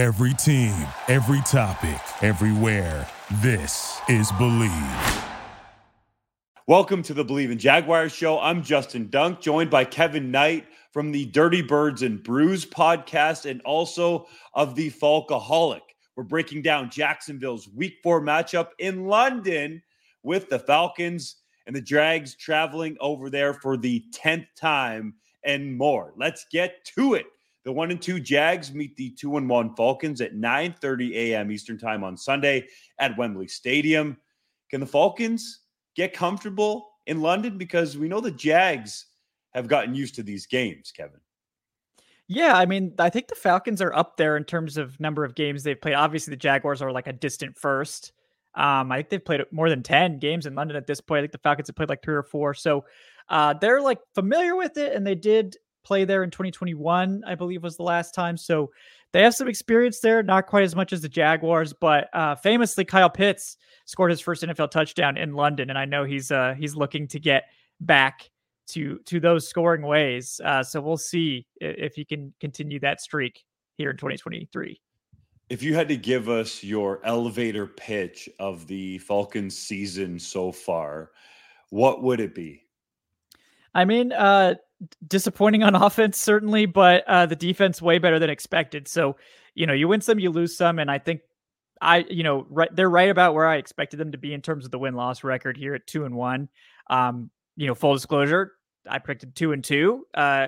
Every team, every topic, everywhere. This is Bleav. Welcome to the Bleav in Jaguars show. I'm Justin Dunk, joined by Kevin Knight from the Dirty Birds and Brews podcast and also of the Falcoholic. We're breaking down Jacksonville's week four matchup in London with the Falcons and the Jags traveling over there for the 10th time and more. Let's get to it. The one and two Jags meet the two and one Falcons at 9:30 a.m. Eastern Time on Sunday at Wembley Stadium. Can the Falcons get comfortable in London? Because we know the Jags have gotten used to these games, Kevin. Yeah, I mean, I think the Falcons are up there in terms of number of games they've played. Obviously, the Jaguars are like a distant first. Um, I think they've played more than 10 games in London at this point. I think the Falcons have played like three or four. So uh, they're like familiar with it, and they did play there in 2021, I believe was the last time. So they have some experience there, not quite as much as the Jaguars, but uh, famously Kyle Pitts scored his first NFL touchdown in London, and I know he's uh, he's looking to get back to to those scoring ways. Uh, so we'll see if he can continue that streak here in 2023. If you had to give us your elevator pitch of the Falcons season so far, what would it be? I mean, uh, disappointing on offense certainly, but uh, the defense way better than expected. So, you know, you win some, you lose some, and I think I, you know, right, they're right about where I expected them to be in terms of the win loss record here at two and one. Um, you know, full disclosure, I predicted two and two uh,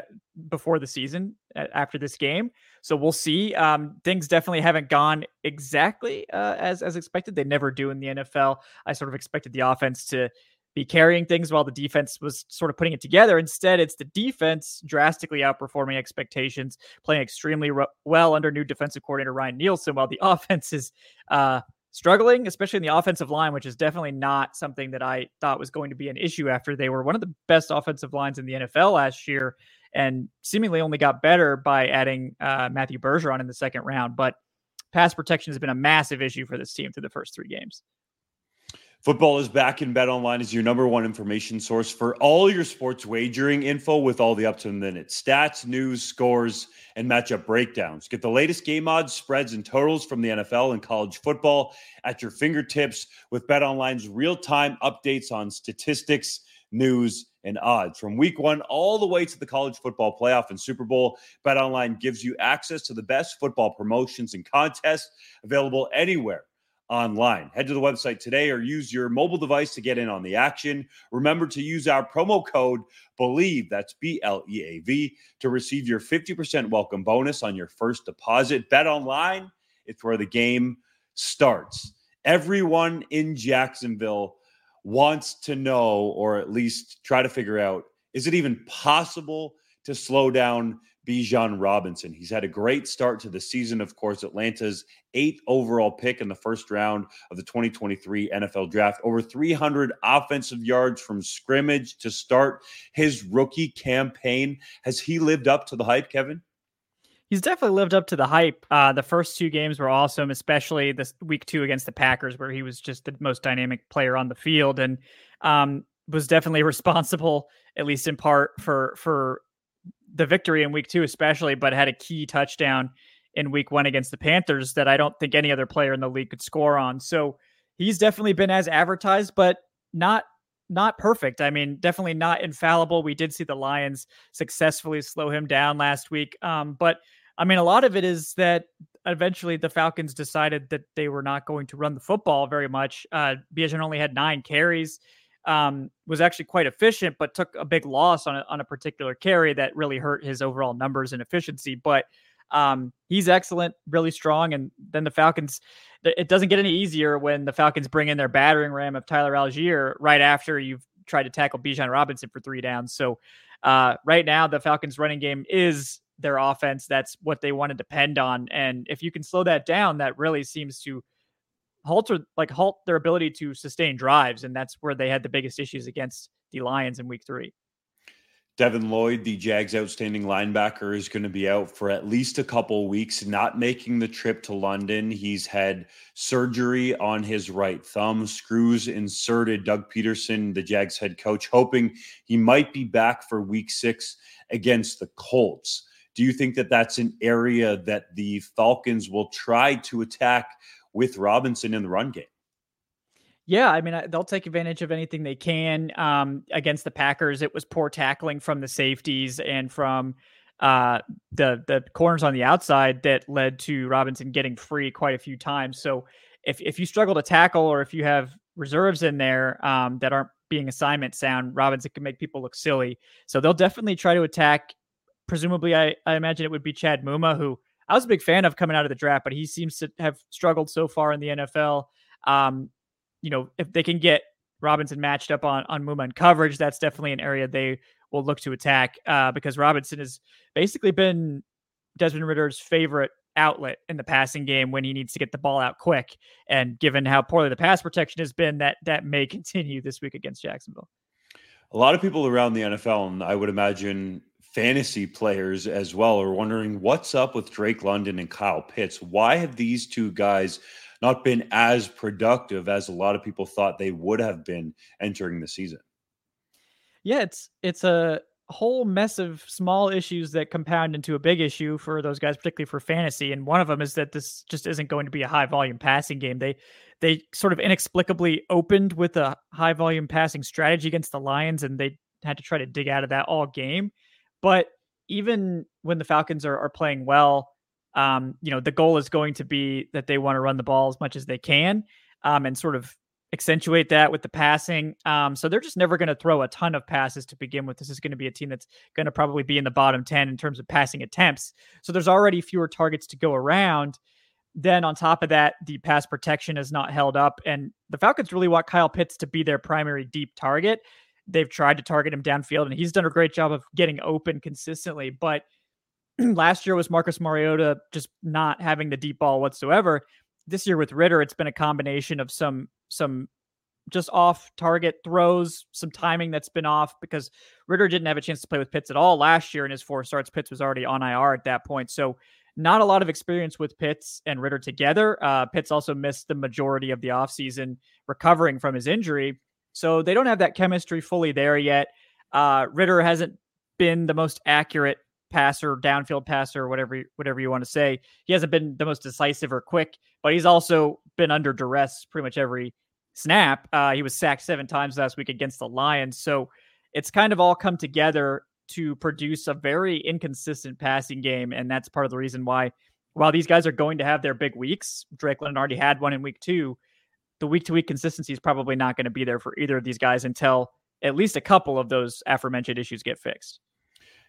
before the season after this game. So we'll see. Um, things definitely haven't gone exactly uh, as as expected. They never do in the NFL. I sort of expected the offense to be carrying things while the defense was sort of putting it together. Instead, it's the defense drastically outperforming expectations, playing extremely well under new defensive coordinator Ryan Nielsen, while the offense is uh, struggling, especially in the offensive line, which is definitely not something that I thought was going to be an issue after they were one of the best offensive lines in the NFL last year and seemingly only got better by adding uh, Matthew Bergeron in the second round. But pass protection has been a massive issue for this team through the first three games. Football is back in Bet Online is your number one information source for all your sports wagering info with all the up to the minute stats, news, scores, and matchup breakdowns. Get the latest game odds, spreads, and totals from the NFL and college football at your fingertips with Bet Online's real time updates on statistics, news, and odds. From week one all the way to the college football playoff and Super Bowl, Bet Online gives you access to the best football promotions and contests available anywhere online. Head to the website today or use your mobile device to get in on the action. Remember to use our promo code BLEAV, that's B L E A V, to receive your 50% welcome bonus on your first deposit. Bet online, it's where the game starts. Everyone in Jacksonville wants to know, or at least try to figure out, is it even possible to slow down Bijan Robinson. He's had a great start to the season. Of course, Atlanta's eighth overall pick in the first round of the 2023 NFL draft. Over 300 offensive yards from scrimmage to start his rookie campaign. Has he lived up to the hype, Kevin? He's definitely lived up to the hype. Uh, the first two games were awesome, especially this week two against the Packers, where he was just the most dynamic player on the field and um, was definitely responsible, at least in part, for for the victory in week two, especially, but had a key touchdown in week one against the Panthers that I don't think any other player in the league could score on. So he's definitely been as advertised, but not not perfect. I mean, definitely not infallible. We did see the Lions successfully slow him down last week. Um, but I mean, a lot of it is that eventually the Falcons decided that they were not going to run the football very much. Uh, Bijan only had nine carries um, was actually quite efficient, but took a big loss on a, on a particular carry that really hurt his overall numbers and efficiency. But um, he's excellent, really strong. And then the Falcons, it doesn't get any easier when the Falcons bring in their battering ram of Tyler Allgeier right after you've tried to tackle Bijan Robinson for three downs. So uh, right now, the Falcons' running game is their offense. That's what they want to depend on. And if you can slow that down, that really seems to halter like halt their ability to sustain drives, and that's where they had the biggest issues against the Lions in Week Three. Devin Lloyd, the Jags' outstanding linebacker, is going to be out for at least a couple weeks, not making the trip to London. He's had surgery on his right thumb, screws inserted. Doug Pederson, the Jags head coach, hoping he might be back for week six against the Colts. Do you think that that's an area that the Falcons will try to attack with Robinson in the run game? Yeah, I mean, they'll take advantage of anything they can. Um, against the Packers, it was poor tackling from the safeties and from uh, the the corners on the outside that led to Robinson getting free quite a few times. So if if you struggle to tackle or if you have reserves in there um, that aren't being assignment sound, Robinson can make people look silly. So they'll definitely try to attack. Presumably, I, I imagine it would be Chad Muma, who I was a big fan of coming out of the draft, but he seems to have struggled so far in the NFL. Um, you know, if they can get Robinson matched up on on Muma and coverage, that's definitely an area they will look to attack uh, because Robinson has basically been Desmond Ridder's favorite outlet in the passing game when he needs to get the ball out quick. And given how poorly the pass protection has been, that that may continue this week against Jacksonville. A lot of people around the NFL, and I would imagine fantasy players as well, are wondering what's up with Drake London and Kyle Pitts. Why have these two guys not been as productive as a lot of people thought they would have been entering the season? Yeah, it's it's a whole mess of small issues that compound into a big issue for those guys, particularly for fantasy. And one of them is that this just isn't going to be a high volume passing game. They they sort of inexplicably opened with a high volume passing strategy against the Lions, and they had to try to dig out of that all game. But even when the Falcons are, are playing well, um, you know, the goal is going to be that they want to run the ball as much as they can um, and sort of accentuate that with the passing. Um, so they're just never going to throw a ton of passes to begin with. This is going to be a team that's going to probably be in the bottom 10 in terms of passing attempts. So there's already fewer targets to go around. Then on top of that, the pass protection is not held up. And the Falcons really want Kyle Pitts to be their primary deep target. They've tried to target him downfield, and he's done a great job of getting open consistently. But last year was Marcus Mariota just not having the deep ball whatsoever. This year with Ridder, it's been a combination of some some just off target throws, some timing that's been off because Ridder didn't have a chance to play with Pitts at all last year in his four starts. Pitts was already on IR at that point. So, not a lot of experience with Pitts and Ridder together. Uh, Pitts also missed the majority of the offseason recovering from his injury. So, they don't have that chemistry fully there yet. Uh, Ridder hasn't been the most accurate passer, downfield passer, whatever whatever you want to say. He hasn't been the most decisive or quick, but he's also been under duress pretty much every snap. Uh, he was sacked seven times last week against the Lions, so it's kind of all come together to produce a very inconsistent passing game, and that's part of the reason why. While these guys are going to have their big weeks, Drake London already had one in week two. The week to week consistency is probably not going to be there for either of these guys until at least a couple of those aforementioned issues get fixed.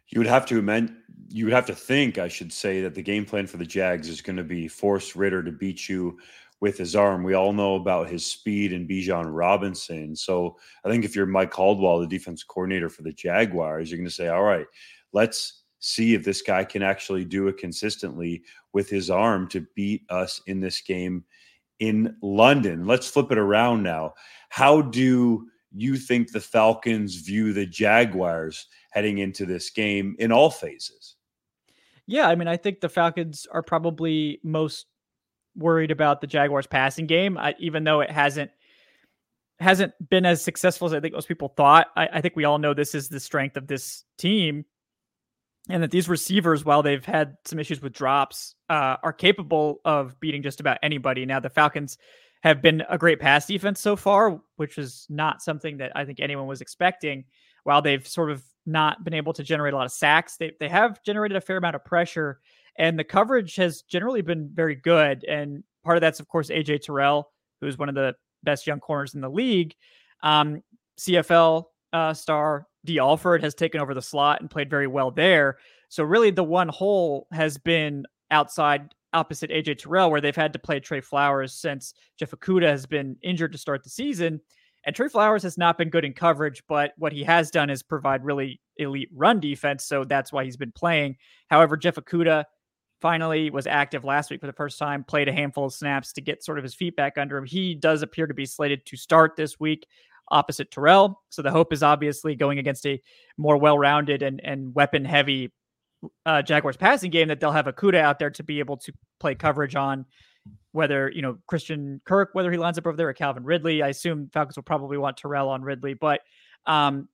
You would have to amend. You would have to think, I should say, that the game plan for the Jags is going to be force Ridder to beat you with his arm. We all know about his speed and Bijan Robinson. So I think if you're Mike Caldwell, the defense coordinator for the Jaguars, you're going to say, all right, let's see if this guy can actually do it consistently with his arm to beat us in this game in London. Let's flip it around now. How do you think the Falcons view the Jaguars heading into this game in all phases? Yeah, I mean, I think the Falcons are probably most worried about the Jaguars passing game, I, even though it hasn't hasn't been as successful as I think most people thought. I, I think we all know this is the strength of this team, and that these receivers, while they've had some issues with drops, uh, are capable of beating just about anybody. Now, the Falcons have been a great pass defense so far, which is not something that I think anyone was expecting. While they've sort of not been able to generate a lot of sacks, they, they have generated a fair amount of pressure, and the coverage has generally been very good. And part of that's, of course, AJ Terrell, who's one of the best young corners in the league. Um, CFL uh, star Dee Alford has taken over the slot and played very well there. So really, the one hole has been outside opposite AJ Terrell, where they've had to play Trey Flowers since Jeff Okudah has been injured to start the season. And Trey Flowers has not been good in coverage, but what he has done is provide really elite run defense. So that's why he's been playing. However, Jeff Okudah finally was active last week for the first time, played a handful of snaps to get sort of his feet back under him. He does appear to be slated to start this week opposite Terrell. So the hope is obviously going against a more well rounded and, and weapon heavy uh, Jaguars passing game that they'll have Okudah out there to be able to play coverage on whether, you know, Christian Kirk, whether he lines up over there or Calvin Ridley. I assume Falcons will probably want Terrell on Ridley, but um,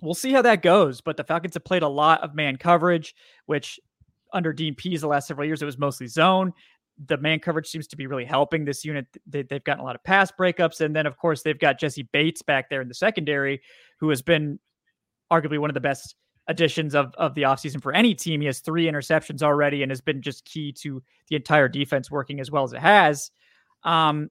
we'll see how that goes. But the Falcons have played a lot of man coverage, which under Dean Pees the last several years, it was mostly zone. The man coverage seems to be really helping this unit. They, have gotten a lot of pass breakups. And then, of course, they've got Jessie Bates back there in the secondary, who has been arguably one of the best additions of, of the offseason for any team. He has three interceptions already and has been just key to the entire defense working as well as it has. Um,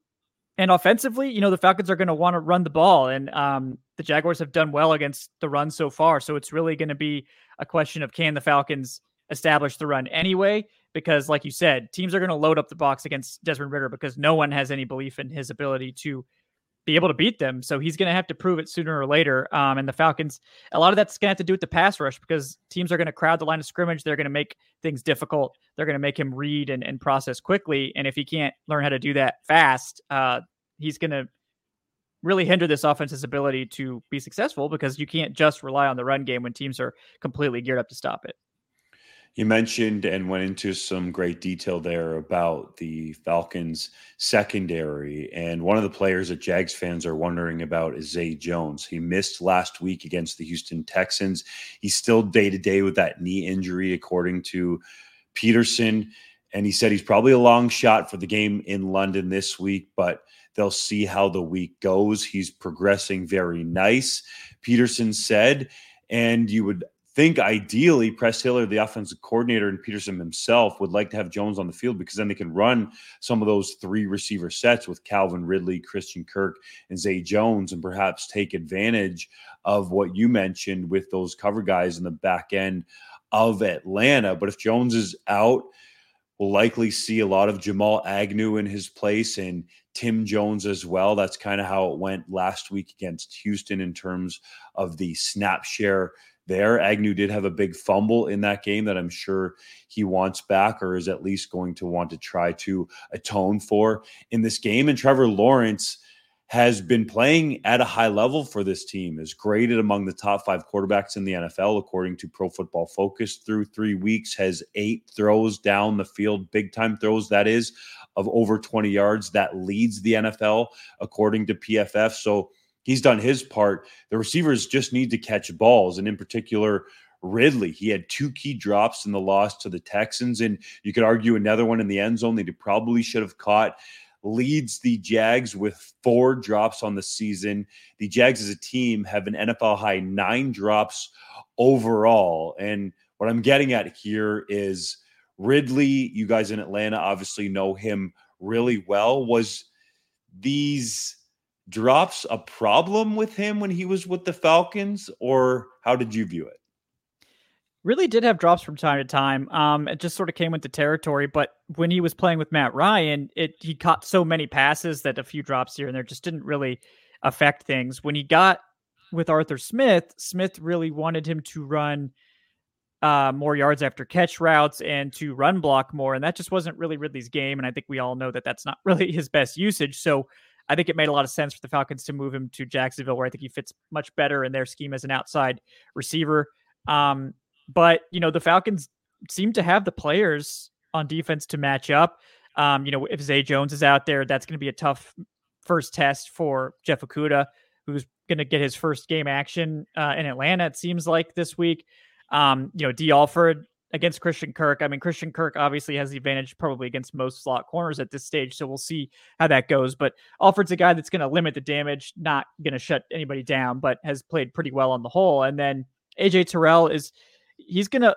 and offensively, you know, the Falcons are going to want to run the ball, and um, the Jaguars have done well against the run so far. So it's really going to be a question of can the Falcons establish the run anyway? Because, like you said, teams are going to load up the box against Desmond Ridder because no one has any belief in his ability to be able to beat them. So he's going to have to prove it sooner or later. Um, and the Falcons, a lot of that's going to have to do with the pass rush because teams are going to crowd the line of scrimmage. They're going to make things difficult. They're going to make him read and, and process quickly. And if he can't learn how to do that fast, uh, he's going to really hinder this offense's ability to be successful because you can't just rely on the run game when teams are completely geared up to stop it. You mentioned and went into some great detail there about the Falcons secondary. And one of the players that Jags fans are wondering about is Zay Jones. He missed last week against the Houston Texans. He's still day to day with that knee injury, according to Pederson. And he said he's probably a long shot for the game in London this week, but they'll see how the week goes. He's progressing very nice, Pederson said. And you would think ideally Press Taylor, the offensive coordinator, and Pederson himself would like to have Jones on the field because then they can run some of those three receiver sets with Calvin Ridley, Christian Kirk, and Zay Jones, and perhaps take advantage of what you mentioned with those cover guys in the back end of Atlanta. But if Jones is out, we'll likely see a lot of Jamal Agnew in his place and Tim Jones as well. That's kind of how it went last week against Houston in terms of the snap share there. Agnew did have a big fumble in that game that I'm sure he wants back or is at least going to want to try to atone for in this game. And Trevor Lawrence has been playing at a high level for this team, is graded among the top five quarterbacks in the NFL, according to Pro Football Focus, through three weeks, has eight throws down the field, big time throws, that is, of over 20 yards. That leads the NFL, according to PFF. So he's done his part. The receivers just need to catch balls, and in particular, Ridley. He had two key drops in the loss to the Texans, and you could argue another one in the end zone that he probably should have caught. Leads the Jags with four drops on the season. The Jags as a team have an NFL high nine drops overall. And what I'm getting at here is Ridley, you guys in Atlanta obviously know him really well. Was these drops a problem with him when he was with the Falcons, or how did you view it? Really did have drops from time to time. Um, it just sort of came with the territory. But when he was playing with Matt Ryan, it he caught so many passes that a few drops here and there just didn't really affect things. When he got with Arthur Smith, Smith really wanted him to run uh, more yards after catch routes and to run block more. And that just wasn't really Ridley's game. And I think we all know that that's not really his best usage. So I think it made a lot of sense for the Falcons to move him to Jacksonville, where I think he fits much better in their scheme as an outside receiver. Um, but you know, the Falcons seem to have the players on defense to match up. Um, you know, if Zay Jones is out there, that's going to be a tough first test for Jeff Okudah, who's going to get his first game action uh, in Atlanta. It seems like this week. Um, you know, Dee Alford against Christian Kirk. I mean, Christian Kirk obviously has the advantage probably against most slot corners at this stage, so we'll see how that goes. But Alford's a guy that's going to limit the damage, not going to shut anybody down, but has played pretty well on the whole. And then AJ Terrell is he's going to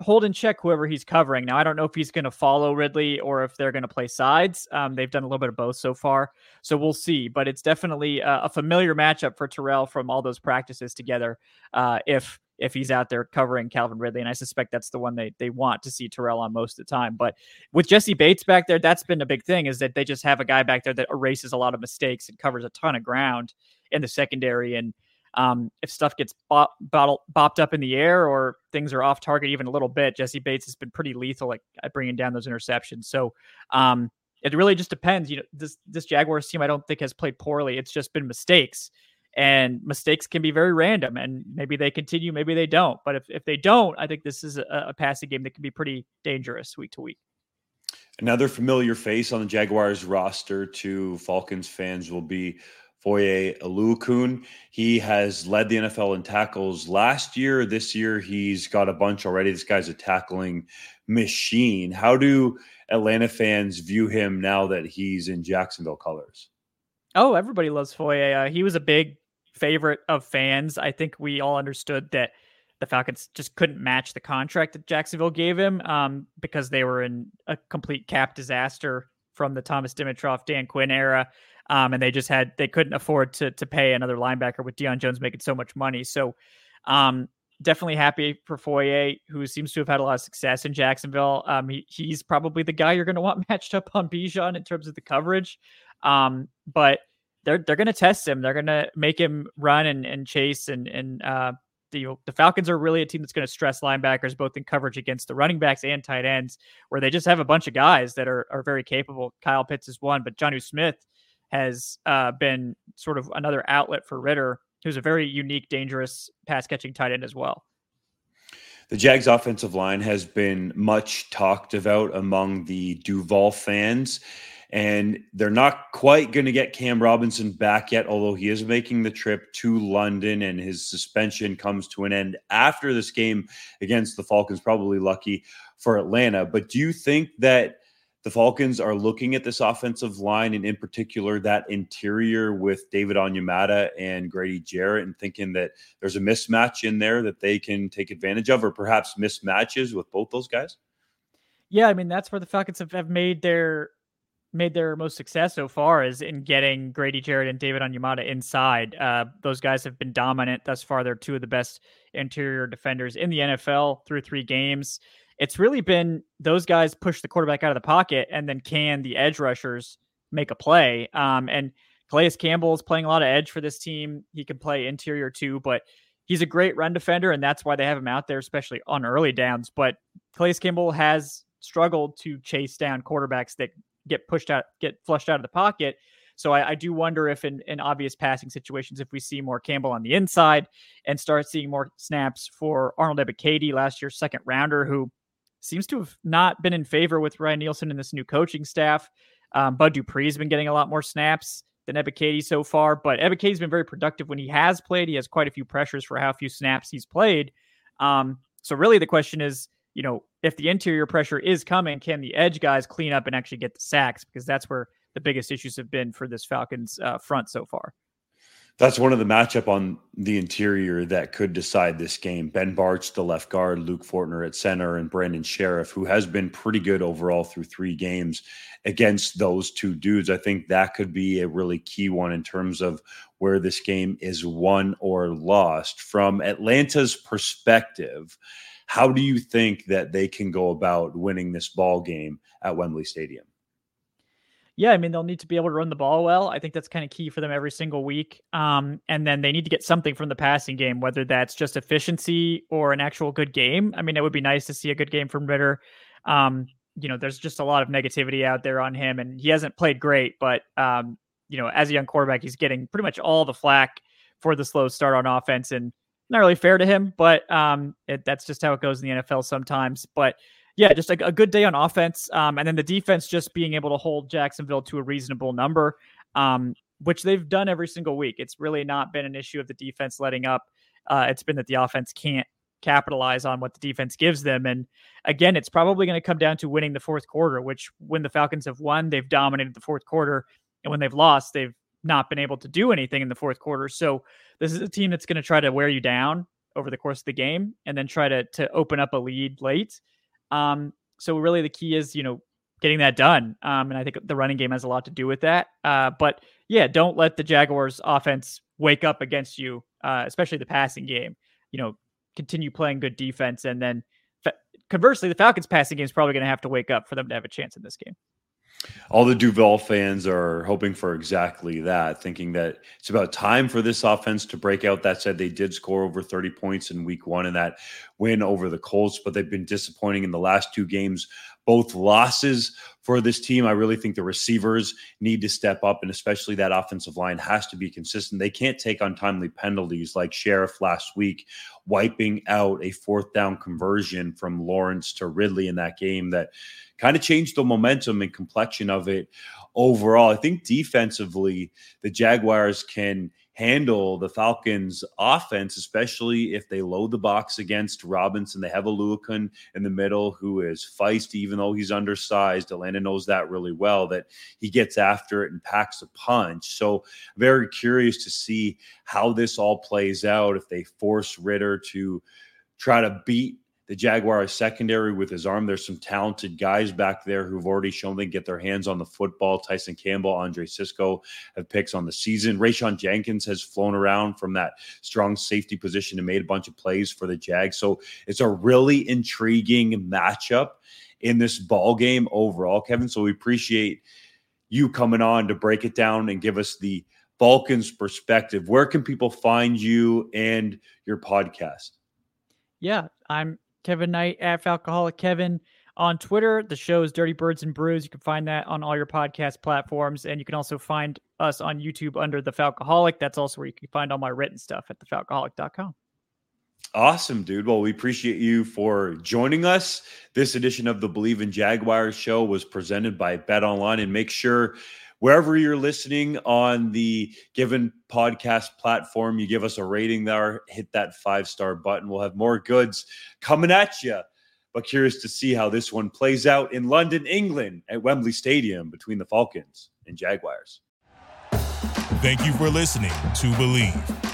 hold in check whoever he's covering. Now, I don't know if he's going to follow Ridley or if they're going to play sides. Um, they've done a little bit of both so far, so we'll see. But it's definitely a, a familiar matchup for Terrell from all those practices together. Uh, if if he's out there covering Calvin Ridley. And I suspect that's the one they, they want to see Terrell on most of the time. But with Jessie Bates back there, that's been a big thing is that they just have a guy back there that erases a lot of mistakes and covers a ton of ground in the secondary. And um, if stuff gets bop, bottle, bopped up in the air or things are off target even a little bit, Jessie Bates has been pretty lethal at, at bringing down those interceptions. So um, it really just depends. You know, this this Jaguars team I don't think has played poorly. It's just been mistakes and mistakes can be very random and maybe they continue maybe they don't but if, if they don't i think this is a, a passing game that can be pretty dangerous week to week another familiar face on the jaguars roster to falcons fans will be Foye Oluokun. He has led the NFL in tackles last year. This year, he's got a bunch already. This guy's a tackling machine. How do Atlanta fans view him now that he's in Jacksonville colors? Oh, everybody loves Foye. Uh, he was a big favorite of fans. I think we all understood that the Falcons just couldn't match the contract that Jacksonville gave him um, because they were in a complete cap disaster from the Thomas Dimitroff, Dan Quinn era. Um, and they just had they couldn't afford to to pay another linebacker with Deion Jones making so much money. So um, definitely happy for Foye, who seems to have had a lot of success in Jacksonville. Um, he, he's probably the guy you're going to want matched up on Bijan in terms of the coverage. Um, but they're they're going to test him. They're going to make him run and, and chase and and uh, the the Falcons are really a team that's going to stress linebackers both in coverage against the running backs and tight ends, where they just have a bunch of guys that are are very capable. Kyle Pitts is one, but Jonnu Smith has uh, been sort of another outlet for Ridder, who's a very unique, dangerous pass catching tight end as well. The Jags offensive line has been much talked about among the Duval fans and they're not quite going to get Cam Robinson back yet, although he is making the trip to London and his suspension comes to an end after this game against the Falcons. Probably lucky for Atlanta. But do you think that the Falcons are looking at this offensive line and, in particular, that interior with David Onyemata and Grady Jarrett and thinking that there's a mismatch in there that they can take advantage of, or perhaps mismatches with both those guys? Yeah, I mean, that's where the Falcons have, have made their made their most success so far is in getting Grady Jarrett and David Onyemata inside. Uh, those guys have been dominant thus far. They're two of the best interior defenders in the NFL through three games. It's really been those guys push the quarterback out of the pocket, and then can the edge rushers make a play? Um, and Calais Campbell is playing a lot of edge for this team. He can play interior too, but he's a great run defender, and that's why they have him out there, especially on early downs. But Calais Campbell has struggled to chase down quarterbacks that get pushed out, get flushed out of the pocket. So I, I do wonder if in, in obvious passing situations, if we see more Campbell on the inside and start seeing more snaps for Arnold Ebiketie, last year's second rounder, who seems to have not been in favor with Ryan Nielsen and this new coaching staff. Um, Bud Dupree's been getting a lot more snaps than Ebiketie so far, but Ebiketie's been very productive when he has played. He has quite a few pressures for how few snaps he's played. Um, so really the question is, you know, if the interior pressure is coming, can the edge guys clean up and actually get the sacks? Because that's where the biggest issues have been for this Falcons uh, front so far. That's one of the matchup on the interior that could decide this game. Ben Bartch, the left guard, Luke Fortner at center, and Brandon Scherff, who has been pretty good overall through three games against those two dudes. I think that could be a really key one in terms of where this game is won or lost. From Atlanta's perspective, how do you think that they can go about winning this ball game at Wembley Stadium? Yeah, I mean they'll need to be able to run the ball well. I think that's kind of key for them every single week. Um, and then they need to get something from the passing game, whether that's just efficiency or an actual good game. I mean, it would be nice to see a good game from Ridder. Um, you know, there's just a lot of negativity out there on him, and he hasn't played great. But um, you know, as a young quarterback, he's getting pretty much all the flack for the slow start on offense, and not really fair to him, but um, it, that's just how it goes in the NFL sometimes. But yeah, just a, a good day on offense, um, and then the defense just being able to hold Jacksonville to a reasonable number, um, which they've done every single week. It's really not been an issue of the defense letting up. Uh, it's been that the offense can't capitalize on what the defense gives them. And again, it's probably going to come down to winning the fourth quarter, which when the Falcons have won, they've dominated the fourth quarter. And when they've lost, they've not been able to do anything in the fourth quarter. So this is a team that's going to try to wear you down over the course of the game and then try to to open up a lead late. Um, so really the key is, you know, getting that done. Um, and I think the running game has a lot to do with that. Uh, but yeah, don't let the Jaguars offense wake up against you, uh, especially the passing game. You know, continue playing good defense and then conversely, the Falcons passing game is probably going to have to wake up for them to have a chance in this game all the Duval fans are hoping for exactly that, thinking that it's about time for this offense to break out. That said, they did score over 30 points in week one in that win over the Colts, but they've been disappointing in the last two games, both losses for this team. I really think the receivers need to step up, and especially that offensive line has to be consistent. They can't take untimely penalties like Scherff last week wiping out a fourth down conversion from Lawrence to Ridley in that game that kind of changed the momentum and complexion of it overall. I think defensively, the Jaguars can handle the Falcons' offense, especially if they load the box against Robinson. They have Oluokun in the middle who is feisty, even though he's undersized. Atlanta knows that really well, that he gets after it and packs a punch. So, very curious to see how this all plays out if they force Ridder to try to beat the Jaguars secondary with his arm. There's some talented guys back there who've already shown they get their hands on the football. Tyson Campbell, Andre Cisco have picks on the season. Rayshawn Jenkins has flown around from that strong safety position and made a bunch of plays for the Jags. So it's a really intriguing matchup in this ball game overall, Kevin. So we appreciate you coming on to break it down and give us the Falcons perspective. Where can people find you and your podcast? Yeah, I'm Kevin Knight at Kevin on Twitter. The show is Dirty Birds and Brews. You can find that on all your podcast platforms. And you can also find us on YouTube under The Falcoholic. That's also where you can find all my written stuff at thefalcoholic.com. Awesome, dude. Well, we appreciate you for joining us. This edition of the Believe in Jaguars show was presented by Bet Online. And make sure wherever you're listening on the given podcast platform, you give us a rating there, hit that five star button. We'll have more goods coming at you. But curious to see how this one plays out in London, England at Wembley Stadium between the Falcons and Jaguars. Thank you for listening to Bleav.